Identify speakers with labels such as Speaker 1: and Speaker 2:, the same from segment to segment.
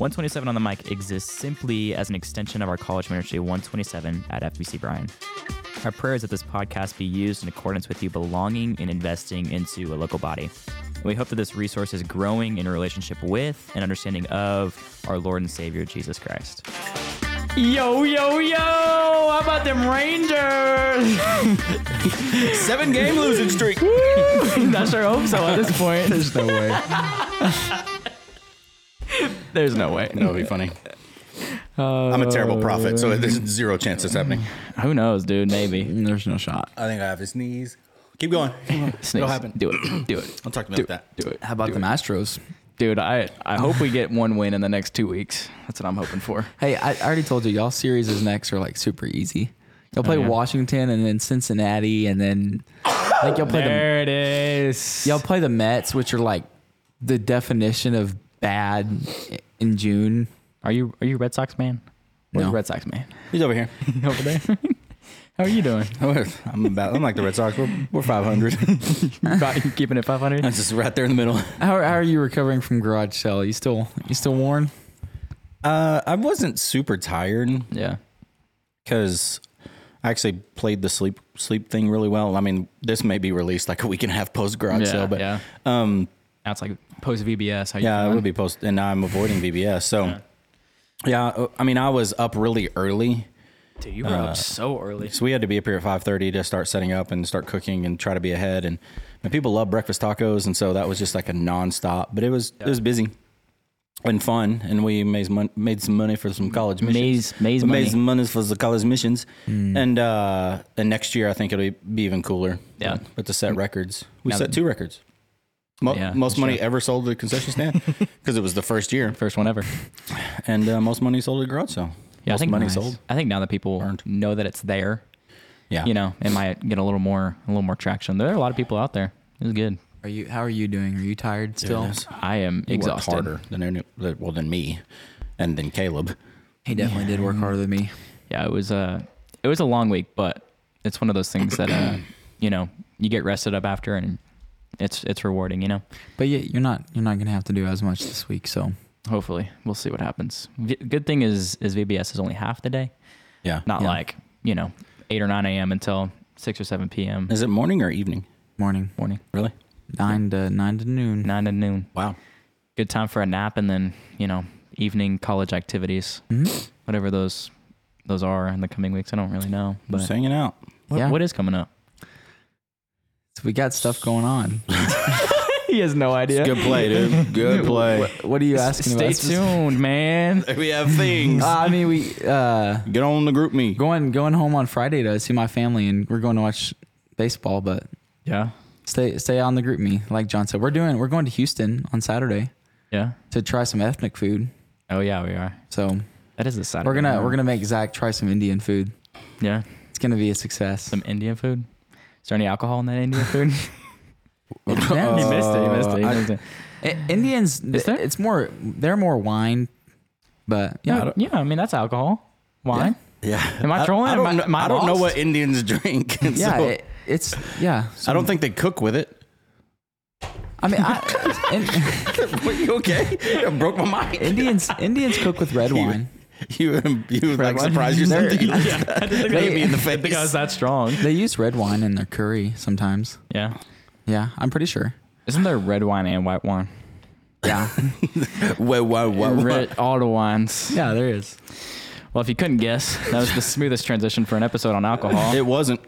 Speaker 1: 127 on the mic exists simply as an extension of our college ministry 127 at FBC Bryan. Our prayer is that this podcast be used in accordance with you belonging and investing into a local body. And we hope that this resource is growing in a relationship with and understanding of our Lord and Savior Jesus Christ. Yo, yo, yo! How about them Rangers?
Speaker 2: Seven game losing streak.
Speaker 1: I sure hope so at this point.
Speaker 3: There's no way.
Speaker 1: There's no way.
Speaker 2: That would be funny. I'm a terrible prophet, so there's zero chance it's happening.
Speaker 1: Who knows, dude? Maybe.
Speaker 3: There's no shot.
Speaker 2: I think I have his knees. Keep going.
Speaker 1: Sneeze.
Speaker 2: happen.
Speaker 1: Do it. Do it.
Speaker 2: Don't talk to me
Speaker 1: Do,
Speaker 2: about that.
Speaker 1: do it.
Speaker 3: How about the Astros?
Speaker 1: Dude, I, I hope we get one win in the next two weeks. That's what I'm hoping for.
Speaker 3: Hey, I, I already told you, y'all series is next are like super easy. You'll play
Speaker 1: Oh, yeah.
Speaker 3: Washington and then Cincinnati and then I think you'll play the
Speaker 1: There it is.
Speaker 3: y'all play the Mets, which are like the definition of bad in June.
Speaker 1: Are you are you a Red Sox man? Where's
Speaker 3: No.
Speaker 1: Red Sox man?
Speaker 2: He's over here.
Speaker 1: Over there. How are you doing?
Speaker 2: I'm about. I'm like the Red Sox. We're, we're 500.
Speaker 1: you keeping it 500?
Speaker 2: I'm just right there in the middle.
Speaker 3: How, how are you recovering from garage sale? You still you still worn?
Speaker 2: Uh, I wasn't super tired
Speaker 1: Yeah.
Speaker 2: because I actually played the sleep sleep thing really well. I mean, this may be released like a week and a half post garage
Speaker 1: Yeah,
Speaker 2: sale, but
Speaker 1: yeah.
Speaker 2: um,
Speaker 1: Now it's like post VBS. How you
Speaker 2: yeah, it would be post, and now I'm avoiding VBS. So, yeah, uh, I mean, I was up really early.
Speaker 1: Dude, you were up so early.
Speaker 2: So we had to be up here at five thirty to start setting up and start cooking and try to be ahead. And, and people love breakfast tacos, and so that was just like a nonstop. But it was it was busy and fun, and we made some mon- made some money for some college missions.
Speaker 1: Maze, maze money.
Speaker 2: made some money for the college missions, and uh, and next year I think it'll be even cooler.
Speaker 1: Yeah.
Speaker 2: but, but to set records, we
Speaker 1: Now-
Speaker 2: set two records. Mo-
Speaker 1: Yeah,
Speaker 2: most money
Speaker 1: true.
Speaker 2: ever sold at a concession stand because it was the first year,
Speaker 1: First one ever.
Speaker 2: and uh, most money sold at a garage sale.
Speaker 1: Yeah, I
Speaker 2: most
Speaker 1: think
Speaker 2: money
Speaker 1: nice.
Speaker 2: sold.
Speaker 1: I think now that people
Speaker 2: Earned.
Speaker 1: know that it's there,
Speaker 2: Yeah,
Speaker 1: you know, it might get a little more a little more traction. There are a lot of people out there. It was good.
Speaker 3: Are you how are you doing? Are you tired still?
Speaker 2: Goodness.
Speaker 1: I am
Speaker 2: He worked
Speaker 1: exhausted.
Speaker 2: harder than any, well than me, and then Caleb.
Speaker 3: He definitely did work harder than me.
Speaker 1: Yeah, it was uh it was a long week, but it's one of those things that uh you know, you get rested up after and it's it's rewarding, you know.
Speaker 3: But yeah, you're not you're not gonna have to do as much this week. So
Speaker 1: Hopefully, we'll see what happens. V- good thing is is VBS is only half the day,
Speaker 2: Yeah.
Speaker 1: not
Speaker 3: Yeah.
Speaker 1: like you know eight or nine a.m. until six or seven p.m.
Speaker 2: Is it morning or evening?
Speaker 3: morning
Speaker 1: morning,
Speaker 2: Really?
Speaker 3: nine to nine to noon.
Speaker 1: nine to noon.
Speaker 2: Wow.
Speaker 1: Good time for a nap, and then you know evening college activities,
Speaker 3: Mhm.
Speaker 1: whatever those those are in the coming weeks. I don't really know, but
Speaker 2: Just hanging out.
Speaker 1: what,
Speaker 3: Yeah.
Speaker 1: what is coming up?
Speaker 3: So we got stuff going on.
Speaker 1: he has no idea.
Speaker 2: Good play, dude. Good play.
Speaker 3: What, what are you asking
Speaker 1: Stay
Speaker 3: about?
Speaker 1: Stay tuned, man.
Speaker 2: we have things.
Speaker 3: Uh, I mean, we uh,
Speaker 2: Get on the GroupMe.
Speaker 3: going going home on Friday to see my family, and we're going to watch baseball. But
Speaker 1: Yeah,
Speaker 3: stay stay on the GroupMe, like John said. We're doing we're going to Houston on Saturday
Speaker 1: yeah.
Speaker 3: to try some ethnic food.
Speaker 1: Oh yeah, we are.
Speaker 3: So
Speaker 1: That is the Saturday.
Speaker 3: we're gonna
Speaker 1: morning.
Speaker 3: we're gonna make Zach try some Indian food.
Speaker 1: yeah
Speaker 3: It's gonna be a success.
Speaker 1: some Indian food. Is there any alcohol in that Indian food?
Speaker 3: It
Speaker 1: he missed it. He missed it. He
Speaker 2: I-
Speaker 1: missed it.
Speaker 3: I- Indians,
Speaker 1: Is there?
Speaker 3: it's more they're more wine, but
Speaker 1: Yeah,
Speaker 3: yeah,
Speaker 1: yeah. I mean that's alcohol. Wine.
Speaker 2: Yeah.
Speaker 1: Am I trolling?
Speaker 2: I, don't,
Speaker 1: Am I-
Speaker 2: know,
Speaker 1: am I
Speaker 2: I don't know what Indians drink.
Speaker 3: yeah,
Speaker 2: so
Speaker 3: it, it's yeah.
Speaker 2: I don't think they cook with it.
Speaker 3: I mean, I, in,
Speaker 2: Were you okay? It broke my mind.
Speaker 3: Indians Indians cook with red wine.
Speaker 2: You, you like
Speaker 1: wine?
Speaker 2: surprised yourself
Speaker 3: They're-
Speaker 2: that you like that? Maybe in the face.
Speaker 1: because that's strong.
Speaker 3: They use red wine in their curry sometimes.
Speaker 1: Yeah.
Speaker 3: Yeah, I'm pretty sure.
Speaker 1: Isn't there red wine and white wine?
Speaker 3: Yeah,
Speaker 2: Whoa, whoa, whoa, whoa.
Speaker 1: Red, all the wines.
Speaker 3: yeah, there is.
Speaker 1: Well, if you couldn't guess, that was the smoothest transition for an episode on alcohol.
Speaker 2: It wasn't.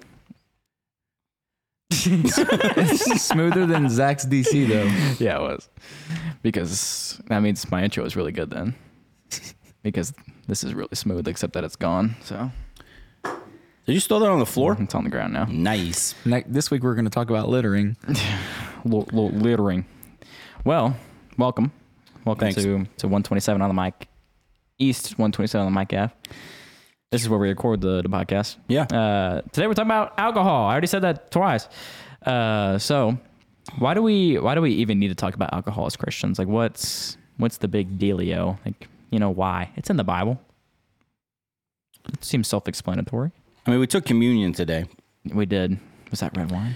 Speaker 3: It's smoother than Zach's DC though.
Speaker 1: yeah, it was. Because that means my intro was really good then. Because this is really smooth, except that it's gone. So
Speaker 2: Did you throw that on the floor?
Speaker 1: it's on the ground now.
Speaker 2: Nice.
Speaker 3: Ne- this week we're going to talk about littering.
Speaker 1: little, little littering. Well, welcome, welcome
Speaker 2: Thanks.
Speaker 1: to to 127 on the mic, East 127 on the mic F. This is where we record the, the podcast.
Speaker 2: Yeah.
Speaker 1: Uh, today we're talking about alcohol. I already said that twice. Uh, so why do we why do we even need to talk about alcohol as Christians? Like, what's what's the big dealio? Like, you know, why? It's in the Bible. It seems self-explanatory.
Speaker 2: I mean, we took communion today.
Speaker 1: We did. Was that red wine?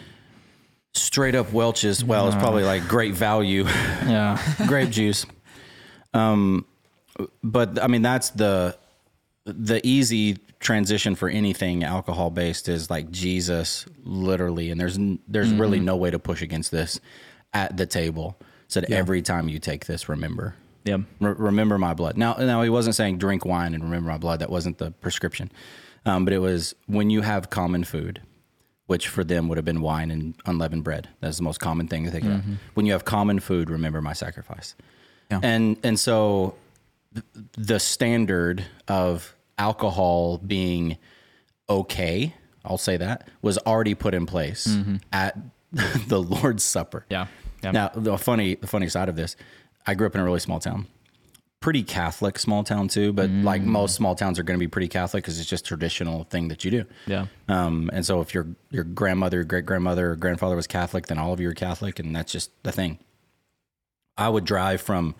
Speaker 2: Straight up Welch's. Well, it's probably like great value
Speaker 1: Yeah.
Speaker 2: grape juice. Um, but I mean that's the the easy transition for anything alcohol based is like Jesus literally and there's there's really no way to push against this at the table said every time you take this remember
Speaker 1: Yeah.
Speaker 2: Re- remember my blood now now he wasn't saying drink wine and remember my blood that wasn't the prescription um, but it was when you have common food which for them would have been wine and unleavened bread that's the most common thing to think about when you have common food remember my sacrifice
Speaker 3: Yeah.
Speaker 2: and and so the standard of alcohol being okay, I'll say that, was already put in place at the Lord's Supper.
Speaker 1: Yeah. Yeah.
Speaker 2: Now, the funny the funny side of this, I grew up in a really small town. Pretty Catholic small town too, but like most small towns are going to be pretty Catholic because it's just traditional thing that you do.
Speaker 1: Yeah.
Speaker 2: Um, and so if your your grandmother, great grandmother, or grandfather was Catholic, then all of you are Catholic, and that's just the thing. I would drive from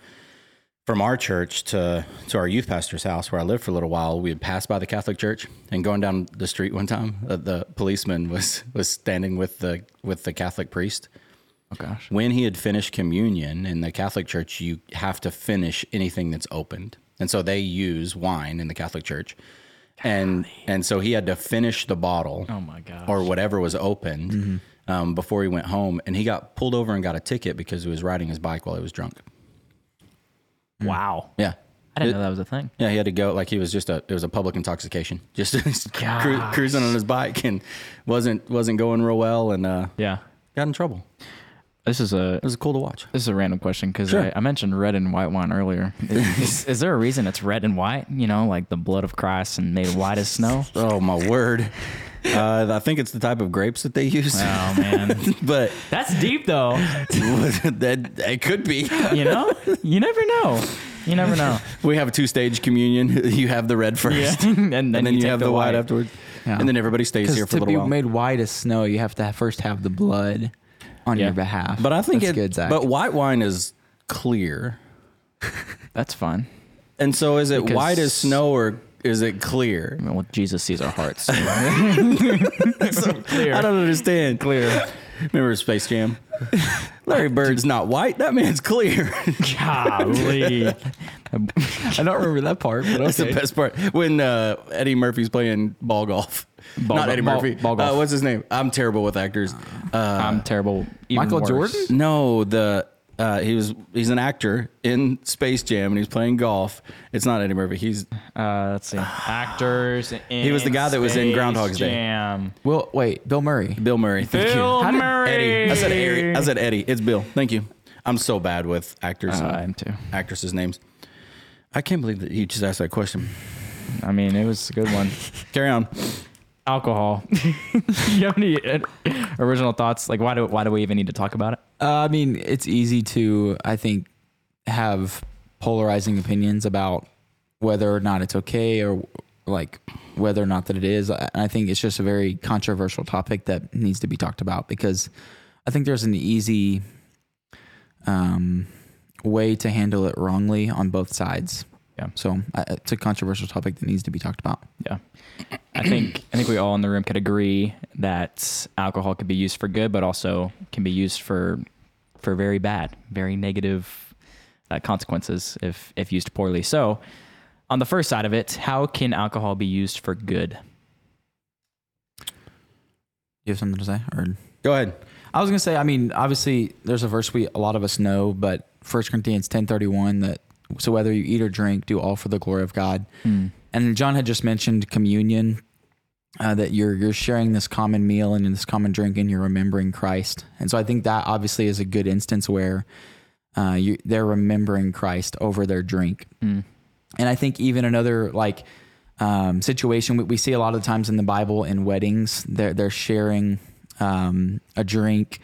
Speaker 2: from our church to to our youth pastor's house where I lived for a little while. We would pass by the Catholic church, and going down the street one time, uh, the policeman was was standing with the with the Catholic priest.
Speaker 3: Oh gosh.
Speaker 2: When he had finished communion in the Catholic Church, you have to finish anything that's opened, and so they use wine in the Catholic Church, and and so he had to finish the bottle
Speaker 1: Oh my god.
Speaker 2: or whatever was opened
Speaker 1: Mm-hmm.
Speaker 2: um, before he went home, and he got pulled over and got a ticket because he was riding his bike while he was drunk.
Speaker 1: wow.
Speaker 2: Yeah.
Speaker 1: I didn't
Speaker 2: It-
Speaker 1: know that was a thing.
Speaker 2: Yeah, he had to go like he was just a it was a public intoxication, just cru- cruising on his bike and wasn't wasn't going real well and uh,
Speaker 1: Yeah.
Speaker 2: got in trouble.
Speaker 1: This is a
Speaker 2: It was cool to watch.
Speaker 1: this is a random question because
Speaker 2: Sure.
Speaker 1: I, I mentioned red and white wine earlier. Is, is there a reason it's red and white? You know, like the blood of Christ and made white as snow.
Speaker 2: Oh my word! Uh, I think it's the type of grapes that they use,
Speaker 1: Oh man,
Speaker 2: but
Speaker 1: that's deep though.
Speaker 2: that it could be.
Speaker 1: You know, you never know. You never know.
Speaker 2: We have a two stage communion. You have the red first,
Speaker 1: Yeah. and then,
Speaker 2: and then you,
Speaker 1: take
Speaker 2: have the, white, afterwards,
Speaker 3: Yeah.
Speaker 2: and then everybody stays here for
Speaker 3: to
Speaker 2: a
Speaker 3: be
Speaker 2: little while.
Speaker 3: made white as snow, you have to first have the blood on
Speaker 1: Yeah.
Speaker 3: your behalf.
Speaker 2: But I think
Speaker 3: That's
Speaker 2: it.
Speaker 3: good, Zach.
Speaker 2: But white wine is clear,
Speaker 1: That's fun.
Speaker 2: and so is it
Speaker 1: Because-
Speaker 2: white as snow or is it clear?
Speaker 1: I mean, well, Jesus sees our hearts.
Speaker 2: so I don't understand.
Speaker 1: Clear.
Speaker 2: Remember Space Jam? Larry Bird's not white. That man's clear.
Speaker 1: Golly.
Speaker 3: I don't remember that part, but
Speaker 2: That's the best part. When uh, Eddie Murphy's playing ball golf.
Speaker 1: Ball
Speaker 2: not Eddie
Speaker 1: ball-
Speaker 2: Murphy.
Speaker 1: ball golf.
Speaker 2: Uh, what's his name? I'm terrible with actors. Uh,
Speaker 1: I'm terrible. Even
Speaker 3: Michael
Speaker 1: worse.
Speaker 3: Jordan?
Speaker 2: no, the uh, he was he's an actor in Space Jam and he's playing golf. It's not Eddie Murphy. He's
Speaker 1: Uh, let's see. Actors.
Speaker 2: He was the guy that was in
Speaker 1: Space
Speaker 2: Groundhog's Day.
Speaker 1: Jam.
Speaker 3: Well, wait, Bill Murray.
Speaker 2: Bill Murray. Thank
Speaker 1: Bill
Speaker 2: you.
Speaker 3: How did-
Speaker 1: Murray.
Speaker 2: Eddie. I said Eddie. I said Eddie. It's Bill. Thank you. I'm so bad with actors
Speaker 1: Uh,
Speaker 2: and
Speaker 1: I am too.
Speaker 2: actresses' names. I can't believe that you just asked that question.
Speaker 1: I mean, it was a good one.
Speaker 2: Carry on.
Speaker 1: Alcohol. you have any uh, original thoughts? Like, why do why do we even need to talk about it?
Speaker 3: Uh, I mean, it's easy to, I think, have polarizing opinions about whether or not it's okay or like whether or not that it is. I I think it's just a very controversial topic that needs to be talked about because I think there's an easy um, way to handle it wrongly on both sides.
Speaker 1: Yeah.
Speaker 3: So uh, it's a controversial topic that needs to be talked about.
Speaker 1: Yeah. I think I think we all in the room could agree that alcohol can be used for good, but also can be used for for very bad, very negative uh, consequences if if used poorly. So, on the first side of it, how can alcohol be used for good?
Speaker 3: You have something to say? Or
Speaker 2: Go ahead.
Speaker 3: I was gonna say, I mean, obviously there's a verse we a lot of us know, but 1 Corinthians ten thirty one that so whether you eat or drink, do all for the glory of God. And John had just mentioned communion, uh, that you're you're sharing this common meal and this common drink, and you're remembering Christ. And so I think that obviously is a good instance where uh, you they're remembering Christ over their drink.
Speaker 1: Mm.
Speaker 3: And I think even another like um, situation we, we see a lot of times in the Bible in weddings, they're they're sharing um, a drink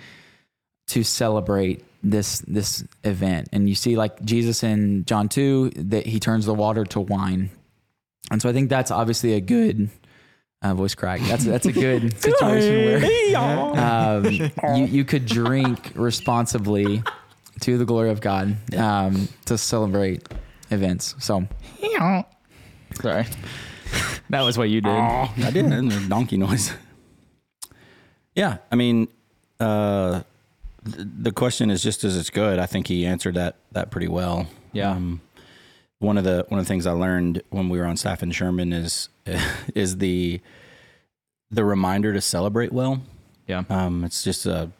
Speaker 3: to celebrate this this event. And you see like Jesus in John two that he turns the water to wine. And so I think that's obviously a good uh, voice crack. That's that's a good situation where um, you you could drink responsibly to the glory of God um, to celebrate events. So
Speaker 1: Sorry, that was what you did.
Speaker 2: I did. And the donkey noise. Yeah, I mean, uh, th- the question is just as it's good. I think he answered that that pretty well.
Speaker 1: Yeah.
Speaker 2: Um, one of the one of the things I learned when we were on staff in Sherman is is the the reminder to celebrate well.
Speaker 1: Yeah.
Speaker 2: Um, it's just a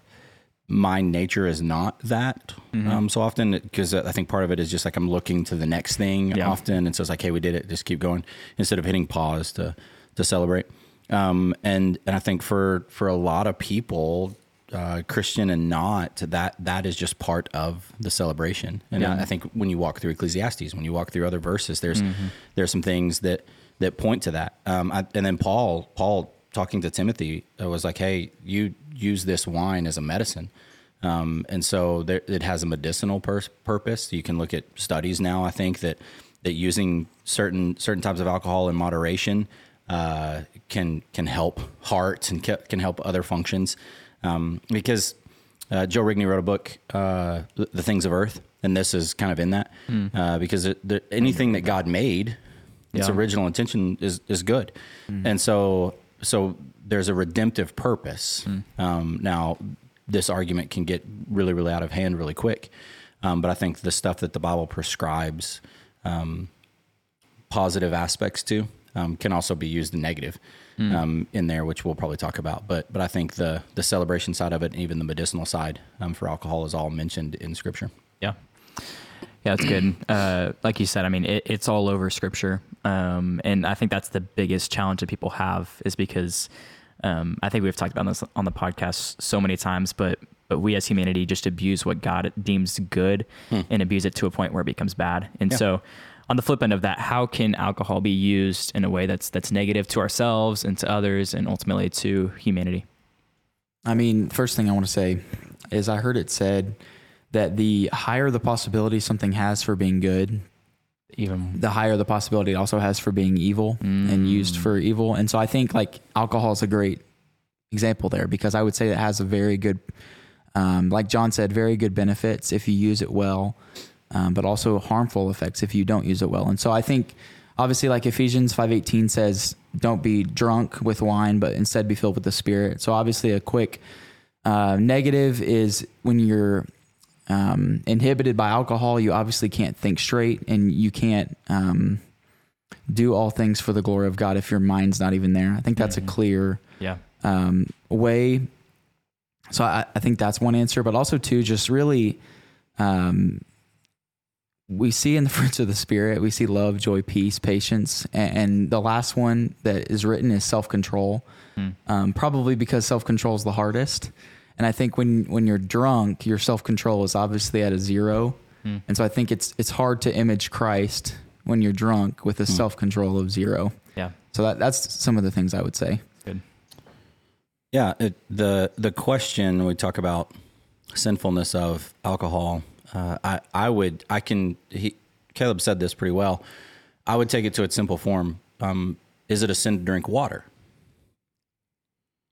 Speaker 2: my nature is not that
Speaker 1: Mm-hmm.
Speaker 2: um, so often because I think part of it is just like I'm looking to the next thing
Speaker 1: Yeah.
Speaker 2: often, and so it's like, hey, we did it, just keep going instead of hitting pause to to celebrate. Um, and and I think for for a lot of people, uh, Christian and not, that that is just part of the celebration. And
Speaker 1: Yeah.
Speaker 2: I, I think when you walk through Ecclesiastes, when you walk through other verses, there's
Speaker 1: Mm-hmm.
Speaker 2: there's some things that that point to that. Um, I, and then Paul Paul talking to Timothy uh, was like, hey, you use this wine as a medicine. Um, and so there, it has a medicinal pur- purpose. You can look at studies now. I think that that using certain certain types of alcohol in moderation uh, can can help hearts and ca- can help other functions. Um, because uh, Joe Rigney wrote a book, uh, The Things of Earth, and this is kind of in that. Uh, because it, the, anything that God made, its
Speaker 1: Yeah.
Speaker 2: original intention is is good, and so so there's a redemptive purpose. Um, now, this argument can get really really out of hand really quick, um, but I think the stuff that the Bible prescribes um, positive aspects to um, can also be used in negative um, in there, which we'll probably talk about. But but I think the the celebration side of it, and even the medicinal side um, for alcohol, is all mentioned in Scripture.
Speaker 1: Yeah. Yeah, it's good. Uh, like you said, I mean, it, it's all over scripture. Um, and I think that's the biggest challenge that people have is because um, I think we've talked about this on the podcast so many times, but but we as humanity just abuse what God deems good and abuse it to a point where it becomes bad. And
Speaker 2: Yeah.
Speaker 1: so on the flip end of that, how can alcohol be used in a way that's that's negative to ourselves and to others and ultimately to humanity?
Speaker 3: I mean, first thing I want to say is I heard it said that the higher the possibility something has for being good,
Speaker 1: Even
Speaker 3: the higher the possibility it also has for being evil and used for evil. And so I think like alcohol is a great example there because I would say it has a very good, um, like John said, very good benefits if you use it well, um, but also harmful effects if you don't use it well. And so I think obviously like Ephesians 5.18 says, don't be drunk with wine, but instead be filled with the spirit. So obviously a quick uh, negative is when you're um, inhibited by alcohol, you obviously can't think straight and you can't um, do all things for the glory of God if your mind's not even there. I think that's a clear
Speaker 1: yeah.
Speaker 3: um, way. So I, I think that's one answer, but also too, just really, um, we see in the fruits of the spirit, we see love, joy, peace, patience, and, and the last one that is written is self control. Hmm. Um, probably because self control is the hardest. And I think when when you're drunk, your self control is obviously at a zero. Hmm. And so I think it's it's hard to image Christ when you're drunk with a hmm. self control of zero.
Speaker 1: Yeah.
Speaker 3: So that, that's some of the things I would say.
Speaker 1: Good.
Speaker 2: Yeah, it, the the question we talk about sinfulness of alcohol. Uh, I I would I can he Caleb said this pretty well. I would take it to its simple form. Um, is it a sin to drink water?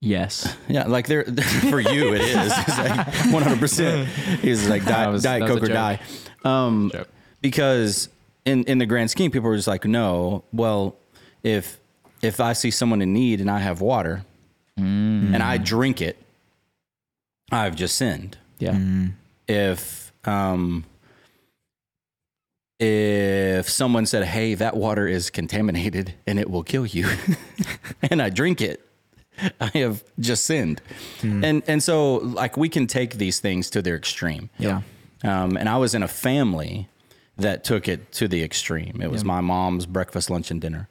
Speaker 1: Yes.
Speaker 2: Yeah, like there for you it is. It's like one hundred percent. He's like
Speaker 1: That
Speaker 2: diet,
Speaker 1: was-
Speaker 2: diet Coke or die. Um, because in in the grand scheme, people are just like, no. Well, if if I see someone in need and I have water and I drink it, I've just sinned.
Speaker 1: Yeah.
Speaker 2: If um if someone said, "Hey, that water is contaminated and it will kill you," and I drink it, I have just sinned. And and so like we can take these things to their extreme.
Speaker 3: Yeah.
Speaker 2: Um, and I was in a family that took it to the extreme. It was my mom's breakfast, lunch, and dinner.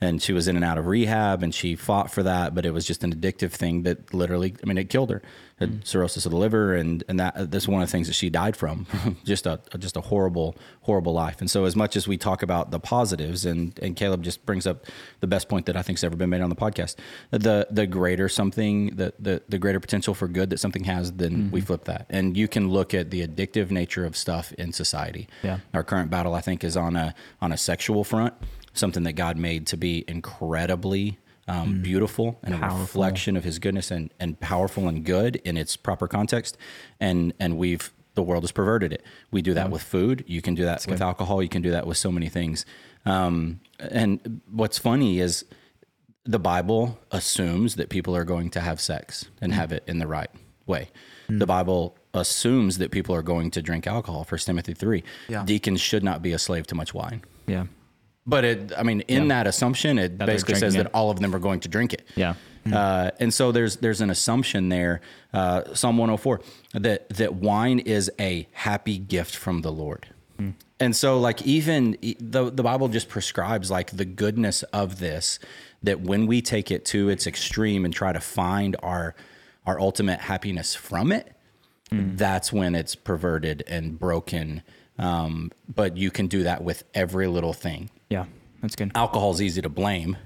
Speaker 2: And she was in and out of rehab and she fought for that, but it was just an addictive thing that literally, I mean, it killed her. Had mm. cirrhosis of the liver, and and that that's one of the things that she died from. just a just a horrible, horrible life. And so, as much as we talk about the positives, and and Caleb just brings up the best point that I think's ever been made on the podcast, the the greater something, the the, the greater potential for good that something has, then mm-hmm. we flip that. And you can look at the addictive nature of stuff in society.
Speaker 1: Yeah.
Speaker 2: Our current battle, I think, is on a on a sexual front, something that God made to be incredibly um, beautiful and a reflection of His goodness and and powerful and good in its proper context. And and we've the world has perverted it. We do that with food. You can do that with alcohol. You can do that with so many things. Um, and what's funny is the Bible assumes that people are going to have sex and have it in the right way. The Bible assumes that people are going to drink alcohol. First Timothy three.
Speaker 3: Yeah.
Speaker 2: Deacons should not be a slave to much wine.
Speaker 1: Yeah.
Speaker 2: But it, I mean, in that assumption, it
Speaker 1: they're
Speaker 2: basically says
Speaker 1: drinking
Speaker 2: that all of them are going to drink it.
Speaker 1: Yeah.
Speaker 2: Uh, and so there's there's an assumption there, uh, Psalm 104, that that wine is a happy gift from the Lord. And so like even the the Bible just prescribes like the goodness of this that when we take it to its extreme and try to find our our ultimate happiness from it, that's when it's perverted and broken. Um, but you can do that with every little thing
Speaker 1: Yeah. That's good.
Speaker 2: alcohol's easy to blame,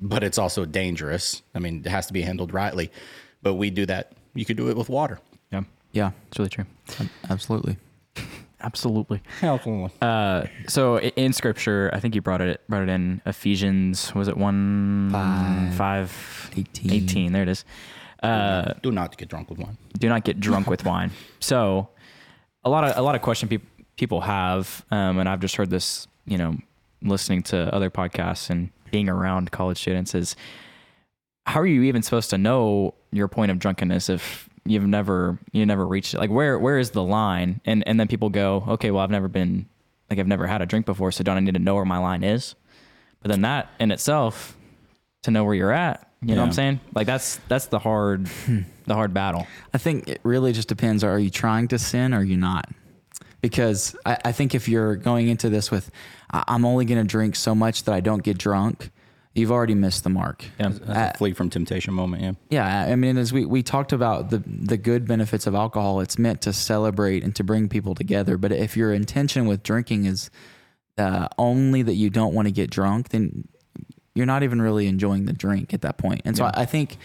Speaker 2: but it's also dangerous. I mean, it has to be handled rightly. But we do that. You could do it with water.
Speaker 1: Yeah.
Speaker 3: Yeah,
Speaker 1: It's really true.
Speaker 3: absolutely.
Speaker 1: Absolutely.
Speaker 2: Alcohol.
Speaker 1: Uh, so in scripture, I think you brought it brought it in Ephesians. Was it one
Speaker 3: Five.
Speaker 1: five
Speaker 3: 18.
Speaker 1: 18, There it is. Uh,
Speaker 2: do not get drunk with wine.
Speaker 1: do not get drunk with wine. So a lot of a lot of question peop people have, um, and I've just heard this, you know, listening to other podcasts and being around college students is how are you even supposed to know your point of drunkenness if you've never you never reached it? Like where where is the line? And and then people go, okay, well I've never been like I've never had a drink before, so don't I need to know where my line is? But then that in itself, to know where you're at, you know what I'm saying? Like that's that's the hard hmm. the hard battle.
Speaker 3: I think it really just depends. Are you trying to sin or are you not? Because I, I think if you're going into this with, "I- I'm only going to drink so much that I don't get drunk, you've already missed the mark.
Speaker 1: Yeah.
Speaker 2: That's a flee from temptation moment. Yeah.
Speaker 3: Yeah, I mean, as we, we talked about the the good benefits of alcohol, it's meant to celebrate and to bring people together. But if your intention with drinking is uh, only that you don't want to get drunk, then you're not even really enjoying the drink at that point. And so I, I think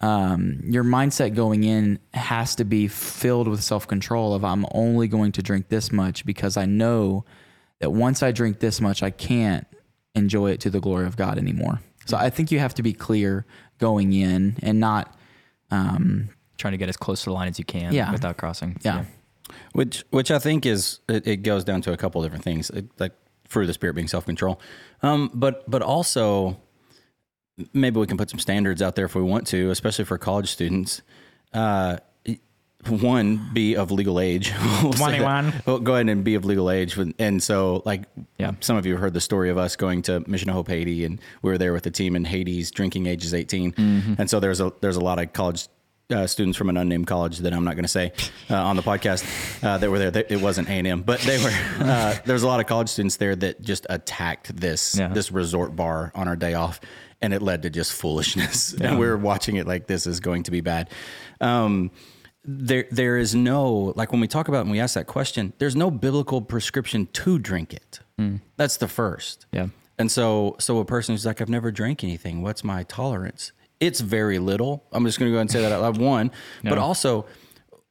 Speaker 3: um, your mindset going in has to be filled with self control. Of I'm only going to drink this much because I know that once I drink this much, I can't enjoy it to the glory of God anymore. So I think you have to be clear going in and not, um,
Speaker 1: trying to get as close to the line as you can
Speaker 3: Yeah.
Speaker 1: without crossing.
Speaker 3: yeah,
Speaker 2: Which, which I think is it, it goes down to a couple different things, it, like fruit of the spirit being self control, um, but but also maybe we can put some standards out there if we want to, especially for college students. Uh, one, be of legal age. We'll
Speaker 1: 21.
Speaker 2: Well, go ahead and be of legal age. And so, like,
Speaker 1: Yeah.
Speaker 2: some of you have heard the story of us going to Mission of Hope Haiti, and we were there with the team in Haiti's drinking age is 18.
Speaker 1: Mm-hmm.
Speaker 2: And so there's a there's a lot of college uh, students from an unnamed college that I'm not going to say uh, on the podcast uh, that were there. They- It wasn't A and M, but they were. Uh, there's a lot of college students there that just attacked this
Speaker 1: Yeah.
Speaker 2: this resort bar on our day off, and it led to just foolishness. And we were watching it like this is going to be bad. Um, there there is no like when we talk about and we ask that question there's no biblical prescription to drink it. Mm. That's the first.
Speaker 1: Yeah.
Speaker 2: and so so a person who's like i've never drank anything what's my tolerance? It's very little. I'm just going to go ahead and say that i loud. One but also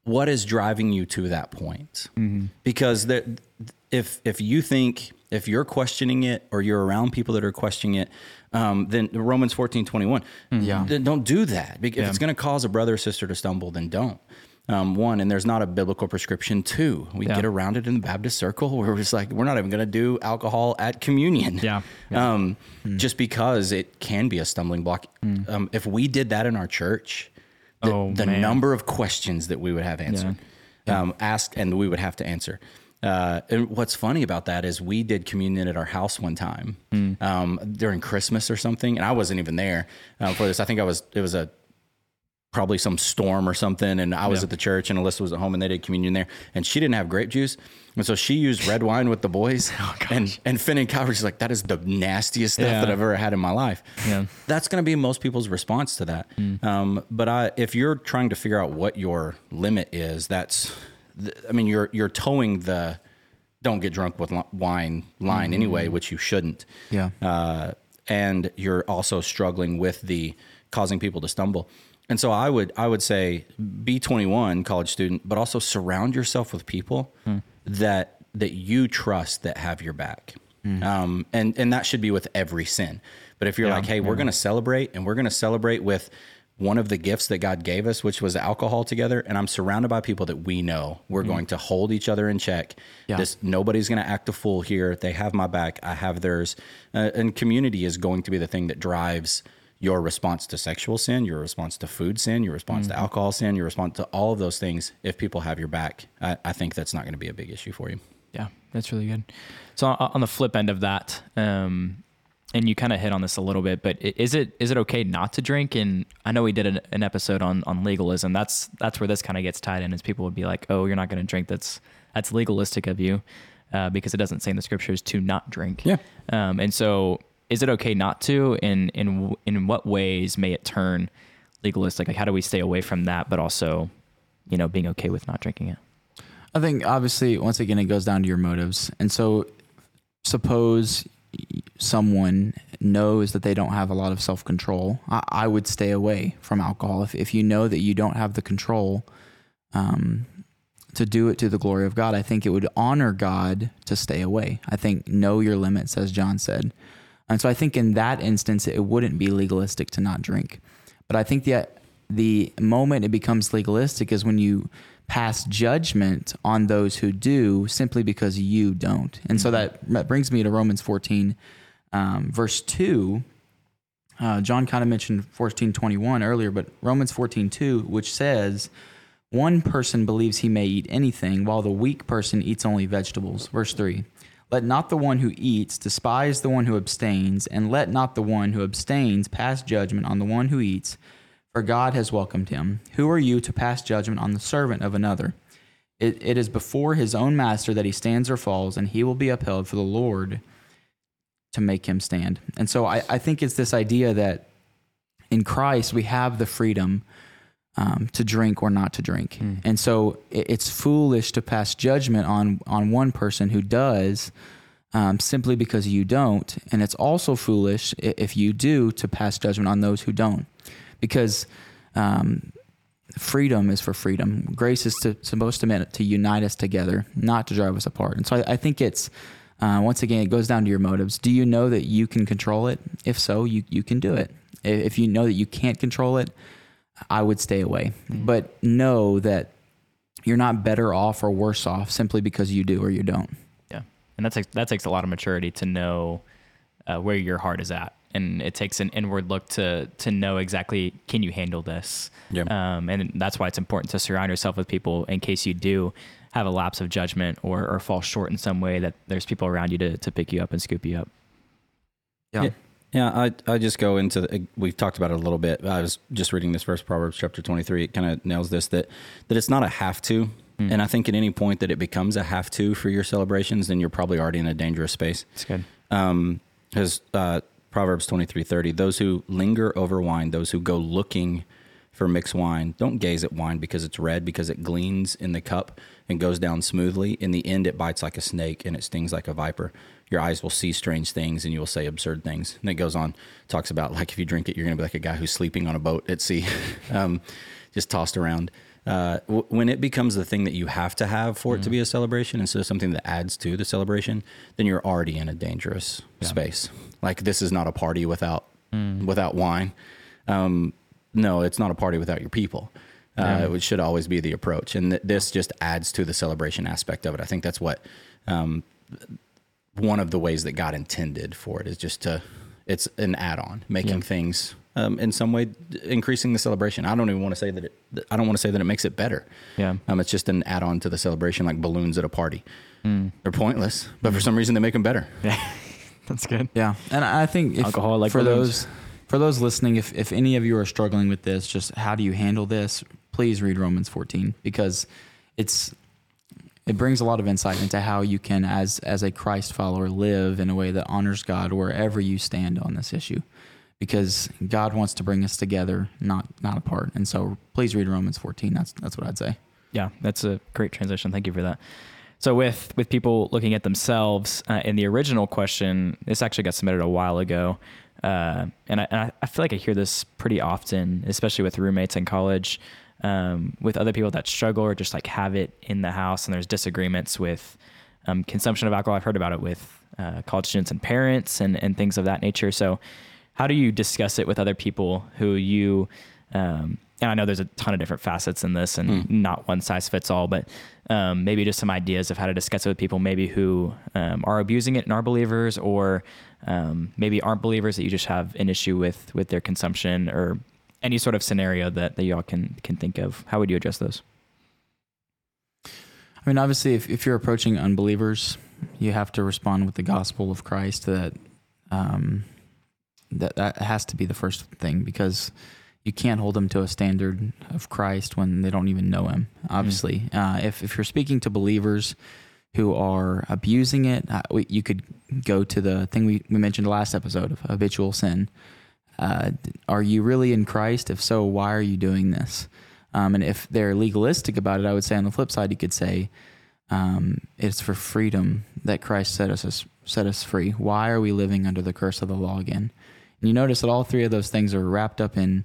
Speaker 2: what is driving you to that point? Mm-hmm. Because there, if if you think if you're questioning it or you're around people that are questioning it um, then romans 14 21
Speaker 3: Yeah.
Speaker 2: then don't do that. If it's going to cause a brother or sister to stumble then don't. Um, one and there's not a biblical prescription. Two we
Speaker 1: Yeah.
Speaker 2: get around it in the baptist circle where we're just like we're not even going to do alcohol at communion.
Speaker 1: Yeah.
Speaker 2: um, just because it can be a stumbling block. Um, if we did that in our church the,
Speaker 1: Oh,
Speaker 2: the number of questions that we would have answered um, asked and we would have to answer uh, and what's funny about that is we did communion at our house one time um, during Christmas or something, and I wasn't even there uh, for this. I think I was. It was a probably some storm or something, and I was
Speaker 1: Yeah.
Speaker 2: at the church, and Alyssa was at home, and they did communion there, and she didn't have grape juice, and so she used red wine with the boys, and and Finn and were like, "That is the nastiest stuff
Speaker 1: Yeah.
Speaker 2: that I've ever had in my life."
Speaker 1: Yeah.
Speaker 2: that's going to be most people's response to that. Um, but I, if you're trying to figure out what your limit is, that's, th- I mean, you're you're toeing the don't get drunk with wine line anyway, which you shouldn't.
Speaker 3: Yeah.
Speaker 2: Uh, and you're also struggling with the causing people to stumble. And so I would I would say be 21 college student, but also surround yourself with people that that you trust that have your back. Um, and and that should be with every sin. But if you're
Speaker 1: Yeah,
Speaker 2: like, hey, we're going to celebrate, and we're going to celebrate with one of the gifts that God gave us, which was alcohol together, and I'm surrounded by people that we know, we're going to hold each other in check.
Speaker 3: Yeah.
Speaker 2: This nobody's going to act a fool here. They have my back. I have theirs. Uh, and community is going to be the thing that drives your response to sexual sin, your response to food sin, your response to alcohol sin, your response to all of those things. If people have your back, I, I think that's not going to be a big issue for you.
Speaker 1: Yeah, that's really good. So on on the flip end of that, um, and you kind of hit on this a little bit, but is it is it okay not to drink? And I know we did an, an episode on on legalism. That's that's where this kind of gets tied in. Is people would be like, "Oh, you're not going to drink. That's that's legalistic of you," uh, because it doesn't say in the scriptures to not drink.
Speaker 2: Yeah.
Speaker 1: Um, and so, is it okay not to? And in in what ways may it turn legalistic? Like, how do we stay away from that, but also, you know, being okay with not drinking it?
Speaker 3: I think obviously once again it goes down to your motives. And so suppose someone knows that they don't have a lot of self-control, I, I would stay away from alcohol. If, if you know that you don't have the control um, to do it to the glory of God, I think it would honor God to stay away. I think know your limits, as John said. And so I think in that instance, it wouldn't be legalistic to not drink. But I think that the moment it becomes legalistic is when you pass judgment on those who do simply because you don't. And so that, that brings me to Romans 14, um, verse 2. Uh, John kind of mentioned 1421 earlier, but Romans 14, 2, which says, one person believes he may eat anything, while the weak person eats only vegetables. Verse 3 Let not the one who eats despise the one who abstains, and let not the one who abstains pass judgment on the one who eats, for God has welcomed him. Who are you to pass judgment on the servant of another? It, it is before his own master that he stands or falls, and he will be upheld for the Lord to make him stand. And so I, I think it's this idea that in Christ we have the freedom um, to drink or not to drink. And so it, it's foolish to pass judgment on on one person who does um, simply because you don't. And it's also foolish if you do to pass judgment on those who don't, because um, freedom is for freedom. Grace is to, supposed to meant to unite us together, not to drive us apart. And so I, I think it's uh, once again it goes down to your motives. Do you know that you can control it? If so, you you can do it. If you know that you can't control it, I would stay away. But know that you're not better off or worse off simply because you do or you don't.
Speaker 1: Yeah, and that takes that takes a lot of maturity to know uh, where your heart is at, and it takes an inward look to to know exactly can you handle this.
Speaker 2: Yeah.
Speaker 1: Um, and that's why it's important to surround yourself with people in case you do have a lapse of judgment or, or fall short in some way. That there's people around you to to pick you up and scoop you up.
Speaker 3: Yeah.
Speaker 2: Yeah. Yeah, I, I just go into the, we've talked about it a little bit. I was just reading this verse, Proverbs chapter 23. It kind of nails this that, that it's not a have to. And I think at any point that it becomes a have to for your celebrations, then you're probably already in a dangerous space.
Speaker 1: It's good.
Speaker 2: Um, because uh, Proverbs 23:30, those who linger over wine, those who go looking for mixed wine, don't gaze at wine because it's red, because it gleans in the cup and goes down smoothly. In the end, it bites like a snake and it stings like a viper. Your eyes will see strange things and you will say absurd things. And it goes on, talks about like if you drink it, you're going to be like a guy who's sleeping on a boat at sea, um, just tossed around. Uh, w- when it becomes the thing that you have to have for it to be a celebration instead of something that adds to the celebration, then you're already in a dangerous space. Like this is not a party without without wine. Um, no, it's not a party without your people. Uh, It should always be the approach, and th- this just adds to the celebration aspect of it. I think that's what um, one of the ways that God intended for it is just to it's an add-on, making things um, in some way increasing the celebration. I don't even want to say that it. I don't want to say that it makes it better.
Speaker 1: Yeah.
Speaker 2: Um, it's just an add-on to the celebration, like balloons at a party. They're pointless, but for some reason they make them better.
Speaker 1: That's good.
Speaker 3: Yeah, and I think if,
Speaker 1: Alcohol like
Speaker 3: for those for those listening, if if any of you are struggling with this, just how do you handle this? Please read Romans 14 because it's it brings a lot of insight into how you can, as as a Christ follower, live in a way that honors God wherever you stand on this issue. Because God wants to bring us together, not not apart. And so, please read Romans 14. That's that's what I'd say.
Speaker 1: Yeah, that's a great transition. Thank you for that. So with with people looking at themselves uh, in the original question, this actually got submitted a while ago, uh, and, I, and I, feel like I hear this pretty often, especially with roommates in college, um, with other people that struggle or just like have it in the house, and there's disagreements with um, consumption of alcohol. I've heard about it with uh, college students and parents and and things of that nature. So, how do you discuss it with other people who you um, and I know there's a ton of different facets in this and not one size fits all, but um, maybe just some ideas of how to discuss it with people maybe who um, are abusing it and are believers or um, maybe aren't believers that you just have an issue with with their consumption or any sort of scenario that, that y'all can can think of. How would you address those?
Speaker 3: I mean, obviously, if, if you're approaching unbelievers, you have to respond with the gospel of Christ. That um, that that has to be the first thing because you can't hold them to a standard of Christ when they don't even know Him. Obviously, uh, if if you're speaking to believers who are abusing it, uh, we, you could go to the thing we, we mentioned last episode of habitual sin. Uh, are you really in Christ? If so, why are you doing this? Um, and if they're legalistic about it, I would say on the flip side, you could say um, it's for freedom that Christ set us set us free. Why are we living under the curse of the law again? And you notice that all three of those things are wrapped up in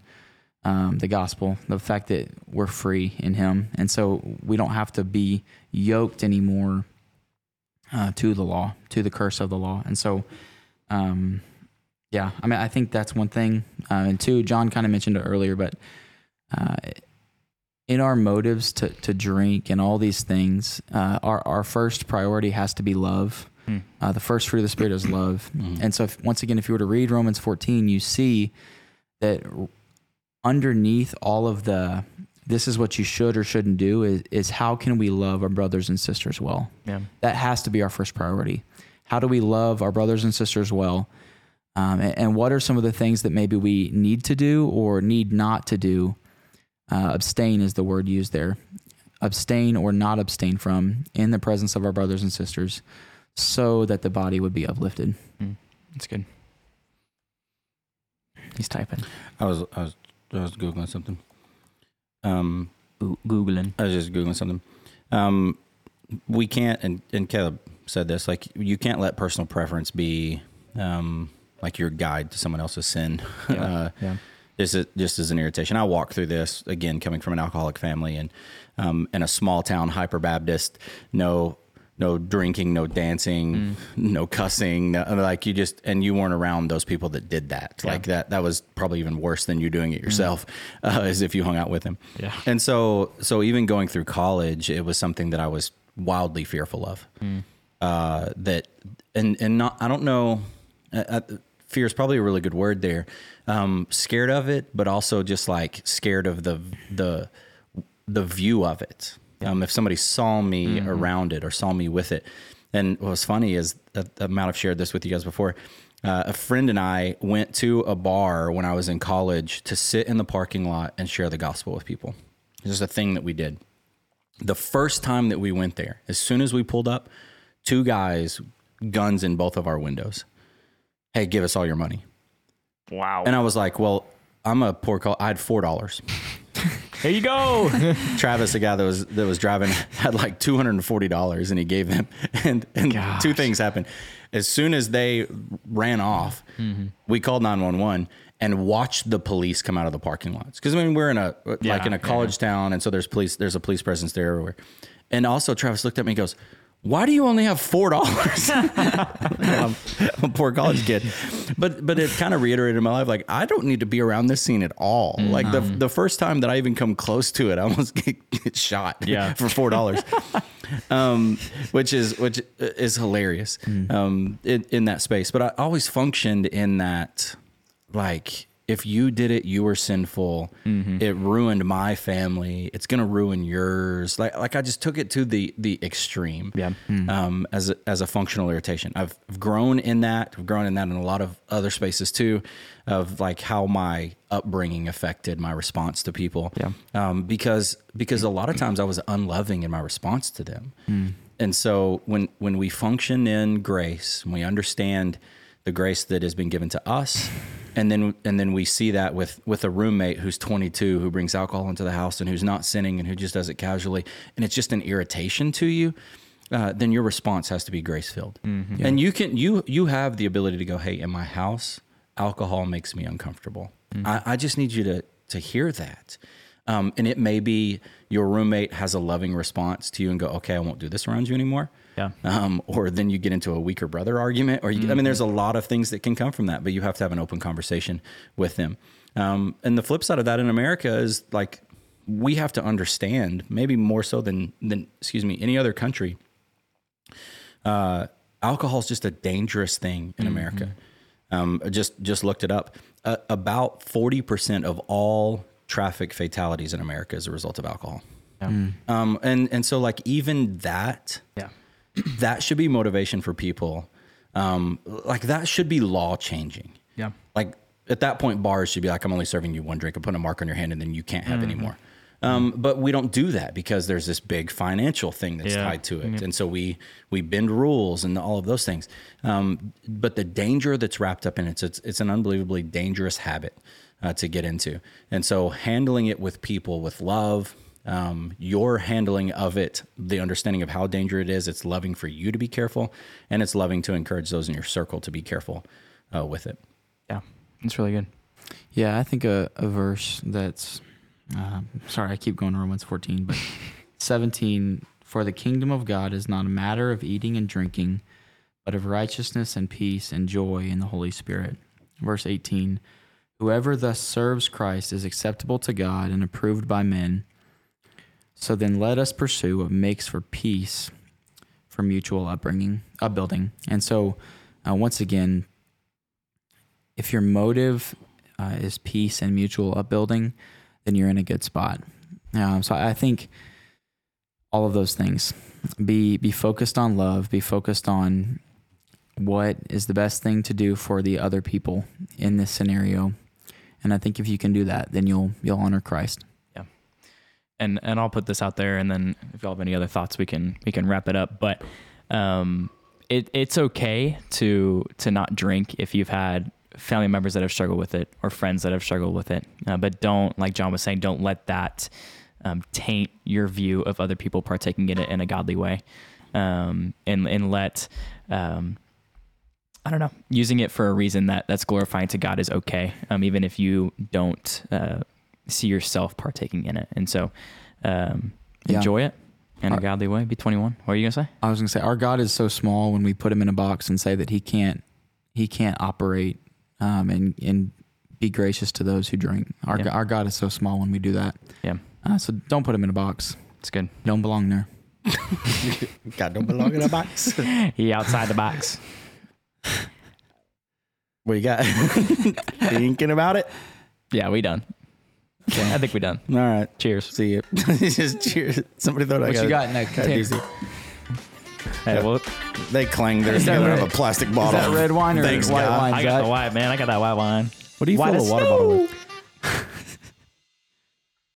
Speaker 3: um, the gospel, the fact that we're free in Him, and so we don't have to be yoked anymore uh, to the law, to the curse of the law. And so, um, yeah, I mean, I think that's one thing. Uh, and two, John kind of mentioned it earlier, but uh, in our motives to, to drink and all these things, uh, our, our first priority has to be love.
Speaker 1: Hmm.
Speaker 3: Uh, the first fruit of the Spirit is love. And so, if, once again, if you were to read Romans 14, you see that underneath all of the this is what you should or shouldn't do is, is how can we love our brothers and sisters well?
Speaker 1: Yeah.
Speaker 3: That has to be our first priority. How do we love our brothers and sisters well? Um, and, and what are some of the things that maybe we need to do or need not to do? Uh, abstain is the word used there. Abstain or not abstain from in the presence of our brothers and sisters so that the body would be uplifted.
Speaker 1: That's good. He's typing.
Speaker 2: I was I was I was googling something. Um,
Speaker 1: Googling.
Speaker 2: I was just googling something. Um, we can't, and and Caleb said this, like you can't let personal preference be um like your guide to someone else's sin. uh,
Speaker 1: yeah.
Speaker 2: this is just as an irritation. I walk through this again, coming from an alcoholic family and um, in a small town hyper Baptist. No, no drinking, no dancing, no cussing. No, like you just and you weren't around those people that did that. Like that. That was probably even worse than you doing it yourself, uh, as if you hung out with them.
Speaker 1: Yeah.
Speaker 2: And so, so even going through college, it was something that I was wildly fearful of. Uh, that and and not I don't know. Uh, uh, fear is probably a really good word there. Um, scared of it, but also just like scared of the the the view of it. Um, if somebody saw me around it or saw me with it, and what was funny is that I might have shared this with you guys before. Uh, a friend and I went to a bar when I was in college to sit in the parking lot and share the gospel with people. It's just a thing that we did. The first time that we went there, as soon as we pulled up, two guys, guns in both of our windows. Hey, give us all your money.
Speaker 1: Wow.
Speaker 2: And I was like, well, I'm a poor call. I had four dollars.
Speaker 1: Here you go.
Speaker 2: Travis, the guy that was that was driving, had like two hundred and forty dollars, and he gave them. And and
Speaker 1: Gosh.
Speaker 2: two things happened. As soon as they ran off, mm-hmm. we called nine one one and watched the police come out of the parking lots. Because I mean, we're in a like in a
Speaker 1: yeah,
Speaker 2: college town, and so there's police. There's a police presence there everywhere. And also, Travis looked at me and goes. Why do you only have four dollars? I'm, a poor college kid, but but it kind of reiterated my life like I don't need to be around this scene at all. Like the the first time that I even come close to it, I almost get, get shot
Speaker 1: Yeah.
Speaker 2: for four dollars, um, which is which is hilarious um, in, in that space. But I always functioned in that like if you did it, you were sinful. It ruined my family. It's gonna ruin yours. Like like I just took it to the the extreme.
Speaker 1: Yeah.
Speaker 2: Um, as a, as a functional irritation, I've grown in that. I've grown in that in a lot of other spaces too, of like how my upbringing affected my response to people.
Speaker 1: Yeah.
Speaker 2: Um, because because a lot of times I was unloving in my response to them. And so when when we function in grace, when we understand the grace that has been given to us, and then and then we see that with with a roommate who's 22 who brings alcohol into the house and who's not sinning and who just does it casually, and it's just an irritation to you. Uh, then your response has to be grace filled, and you can you you have the ability to go, hey, in my house, alcohol makes me uncomfortable. I, I just need you to to hear that. Um, and it may be your roommate has a loving response to you and go, okay, I won't do this around you anymore.
Speaker 1: Yeah.
Speaker 2: Um, or then you get into a weaker brother argument, or you, I mean, there's a lot of things that can come from that, but you have to have an open conversation with them. Um, and the flip side of that in America is like we have to understand, maybe more so than than excuse me, any other country. Uh, alcohol is just a dangerous thing in America. Um, I just just looked it up. Uh, about forty percent of all traffic fatalities in America is a result of alcohol. Um, and and so like even that
Speaker 1: Yeah.
Speaker 2: that should be motivation for people. Um, like that should be law changing.
Speaker 1: Yeah.
Speaker 2: Like at that point, bars should be like, I'm only serving you one drink and put a mark on your hand, and then you can't have any
Speaker 1: Mm-hmm.
Speaker 2: more. Um, but we don't do that because there's this big financial thing that's
Speaker 1: Yeah.
Speaker 2: tied to it, and so we we bend rules and all of those things. Um, but the danger that's wrapped up in it, it's it's an unbelievably dangerous habit uh, to get into, and so handling it with people with love. Um, your handling of it, the understanding of how dangerous it is, it's loving for you to be careful, and it's loving to encourage those in your circle to be careful uh, with it.
Speaker 1: Yeah. It's really good.
Speaker 3: Yeah, I think a, a verse that's, uh, sorry, I keep going to Romans 14, but 17, for the kingdom of God is not a matter of eating and drinking, but of righteousness and peace and joy in the Holy Spirit. Verse 18, whoever thus serves Christ is acceptable to God and approved by men. So then let us pursue what makes for peace for mutual upbringing, upbuilding. And so, uh, once again, if your motive uh, is peace and mutual upbuilding, then you're in a good spot. Um, so I think all of those things be be focused on love, be focused on what is the best thing to do for the other people in this scenario. And I think if you can do that, then you'll you'll honor Christ.
Speaker 1: And and I'll put this out there, and then if y'all have any other thoughts, we can we can wrap it up. But um, it it's okay to to not drink if you've had family members that have struggled with it or friends that have struggled with it. Uh, but don't, like John was saying, don't let that um, taint your view of other people partaking in it in a godly way, um, and and let. Um, I don't know. Using it for a reason that that's glorifying to God is okay, um, even if you don't uh, see yourself partaking in it. And so, um,
Speaker 3: Yeah.
Speaker 1: enjoy it in a godly way. Be 21. What are you gonna say?
Speaker 3: I was gonna say our God is so small when we put him in a box and say that he can't he can't operate um, and and be gracious to those who drink. Our
Speaker 1: Yeah.
Speaker 3: Our God is so small when we do that.
Speaker 1: Yeah,
Speaker 3: Uh, so don't put him in a box.
Speaker 1: it's good.
Speaker 3: Don't belong there.
Speaker 2: God don't belong in a box.
Speaker 1: He outside the box.
Speaker 2: what you got? Thinking about it?
Speaker 1: Yeah, we done. I think we're done.
Speaker 2: All right.
Speaker 1: Cheers.
Speaker 2: See you. Just cheers. Somebody thought I
Speaker 3: What
Speaker 2: got
Speaker 3: you got in that
Speaker 2: got
Speaker 3: container?
Speaker 2: DC.
Speaker 1: Hey,
Speaker 2: Yeah.
Speaker 1: well,
Speaker 2: They clang there
Speaker 3: Is that
Speaker 2: together
Speaker 3: red-
Speaker 2: of a plastic
Speaker 3: Is
Speaker 2: bottle.
Speaker 3: that red wine or
Speaker 2: Thanks,
Speaker 3: white
Speaker 2: God.
Speaker 3: wine?
Speaker 1: I got
Speaker 3: Zach?
Speaker 1: the white man. I got that white wine.
Speaker 2: What do you
Speaker 1: White
Speaker 2: fill
Speaker 1: as
Speaker 2: a water bottle with?